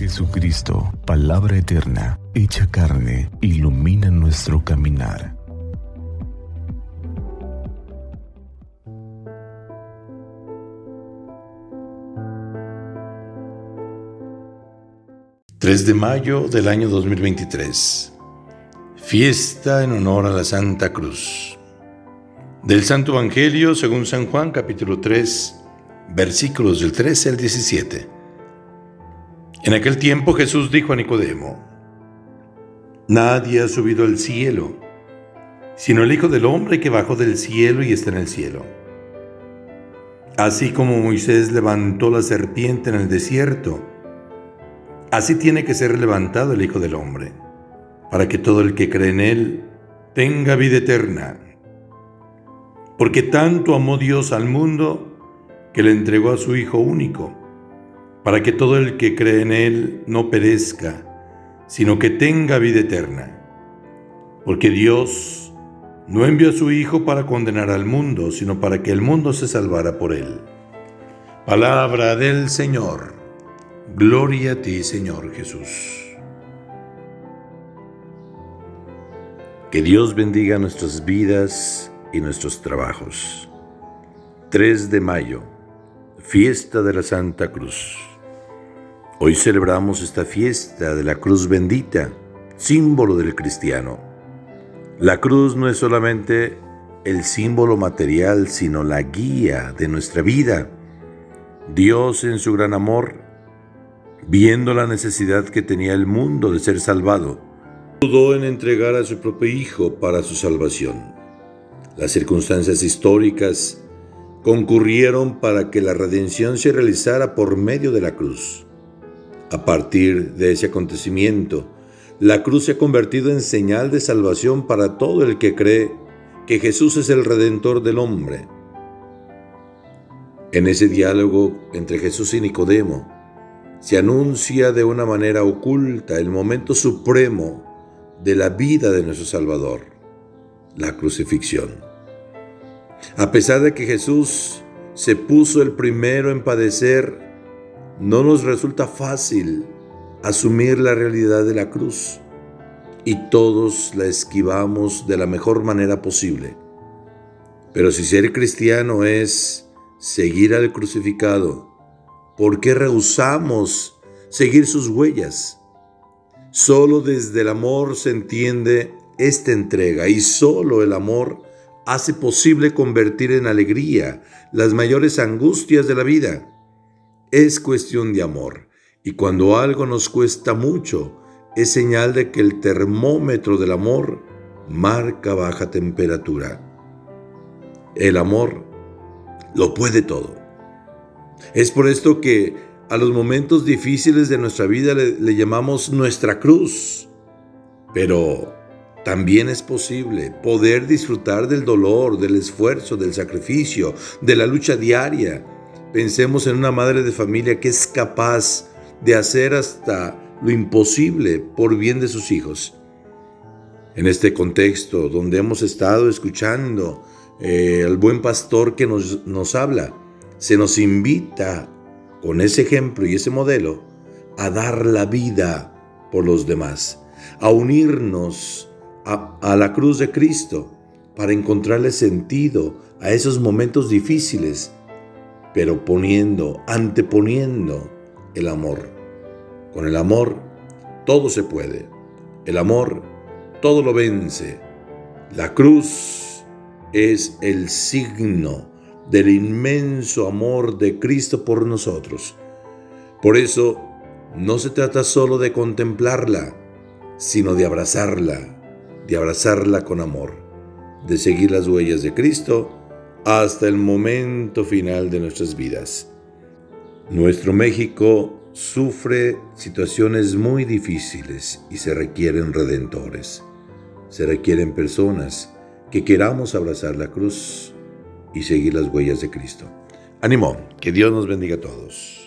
Jesucristo, palabra eterna, hecha carne, ilumina nuestro caminar. ...3 de mayo del año 2023... ...fiesta en honor a la Santa Cruz... ...del Santo Evangelio según San Juan capítulo 3... ...versículos del 13 al 17... En aquel tiempo Jesús dijo a Nicodemo, Nadie ha subido al cielo, sino el Hijo del Hombre que bajó del cielo y está en el cielo. Así como Moisés levantó la serpiente en el desierto, así tiene que ser levantado el Hijo del Hombre, para que todo el que cree en Él tenga vida eterna. Porque tanto amó Dios al mundo que le entregó a su Hijo único para que todo el que cree en Él no perezca, sino que tenga vida eterna. Porque Dios no envió a su Hijo para condenar al mundo, sino para que el mundo se salvara por Él. Palabra del Señor. Gloria a ti, Señor Jesús. Que Dios bendiga nuestras vidas y nuestros trabajos. 3 de mayo, fiesta de la Santa Cruz. Hoy celebramos esta fiesta de la cruz bendita, símbolo del cristiano. La cruz no es solamente el símbolo material, sino la guía de nuestra vida. Dios en su gran amor, viendo la necesidad que tenía el mundo de ser salvado, dudó en entregar a su propio Hijo para su salvación. Las circunstancias históricas concurrieron para que la redención se realizara por medio de la cruz. A partir de ese acontecimiento, la cruz se ha convertido en señal de salvación para todo el que cree que Jesús es el redentor del hombre. En ese diálogo entre Jesús y Nicodemo, se anuncia de una manera oculta el momento supremo de la vida de nuestro Salvador, la crucifixión. A pesar de que Jesús se puso el primero en padecer no nos resulta fácil asumir la realidad de la cruz y todos la esquivamos de la mejor manera posible. Pero si ser cristiano es seguir al crucificado, ¿por qué rehusamos seguir sus huellas? Solo desde el amor se entiende esta entrega y solo el amor hace posible convertir en alegría las mayores angustias de la vida es cuestión de amor. Y cuando algo nos cuesta mucho, es señal de que el termómetro del amor marca baja temperatura. El amor lo puede todo. Es por esto que a los momentos difíciles de nuestra vida le, llamamos nuestra cruz. Pero también es posible poder disfrutar del dolor, del esfuerzo, del sacrificio, de la lucha diaria Pensemos en una madre de familia que es capaz de hacer hasta lo imposible por bien de sus hijos. En este contexto donde hemos estado escuchando eh, al buen pastor que nos, nos habla, se nos invita con ese ejemplo y ese modelo a dar la vida por los demás, a unirnos a la cruz de Cristo para encontrarle sentido a esos momentos difíciles pero poniendo, anteponiendo el amor. Con el amor todo se puede. El amor todo lo vence. La cruz es el signo del inmenso amor de Cristo por nosotros. Por eso no se trata solo de contemplarla, sino de abrazarla, de abrazarla con amor, de seguir las huellas de Cristo hasta el momento final de nuestras vidas. Nuestro México sufre situaciones muy difíciles y se requieren redentores. Se requieren personas que queramos abrazar la cruz y seguir las huellas de Cristo. Ánimo, que Dios nos bendiga a todos.